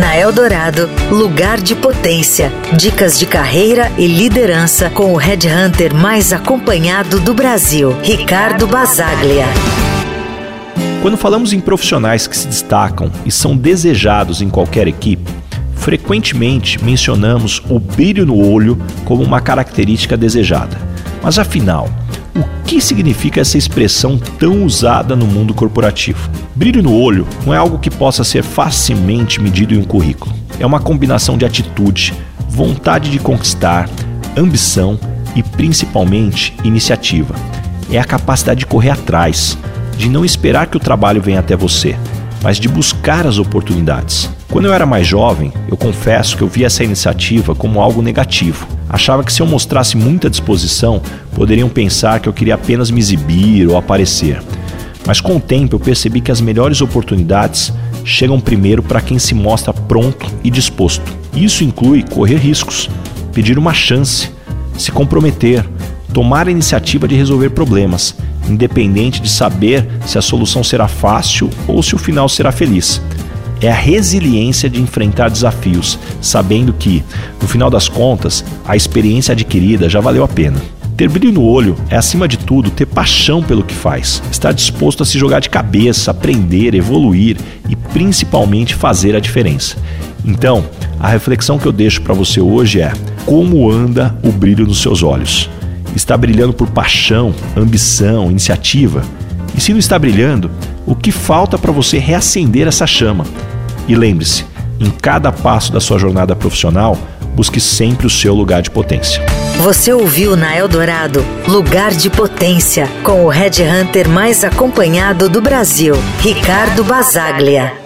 Na Eldorado, lugar de potência. Dicas de carreira e liderança com o headhunter mais acompanhado do Brasil, Ricardo Basaglia. Quando falamos em profissionais que se destacam e são desejados em qualquer equipe, frequentemente mencionamos o brilho no olho como uma característica desejada. Mas afinal, o que significa essa expressão tão usada no mundo corporativo? Brilho no olho não é algo que possa ser facilmente medido em um currículo. É uma combinação de atitude, vontade de conquistar, ambição e principalmente iniciativa. É a capacidade de correr atrás, de não esperar que o trabalho venha até você, mas de buscar as oportunidades. Quando eu era mais jovem, eu confesso que eu via essa iniciativa como algo negativo. Achava que se eu mostrasse muita disposição, poderiam pensar que eu queria apenas me exibir ou aparecer. Mas com o tempo eu percebi que as melhores oportunidades chegam primeiro para quem se mostra pronto e disposto. Isso inclui correr riscos, pedir uma chance, se comprometer, tomar a iniciativa de resolver problemas, independente de saber se a solução será fácil ou se o final será feliz é a resiliência de enfrentar desafios, sabendo que, no final das contas, a experiência adquirida já valeu a pena. Ter brilho no olho é, acima de tudo, ter paixão pelo que faz, estar disposto a se jogar de cabeça, aprender, evoluir e principalmente fazer a diferença. Então, a reflexão que eu deixo para você hoje é: como anda o brilho nos seus olhos? Está brilhando por paixão, ambição, iniciativa? E se não está brilhando, o que falta para você reacender essa chama? E lembre-se, em cada passo da sua jornada profissional, busque sempre o seu lugar de potência. Você ouviu na Eldorado Lugar de Potência, com o Red Hunter mais acompanhado do Brasil, Ricardo Basaglia.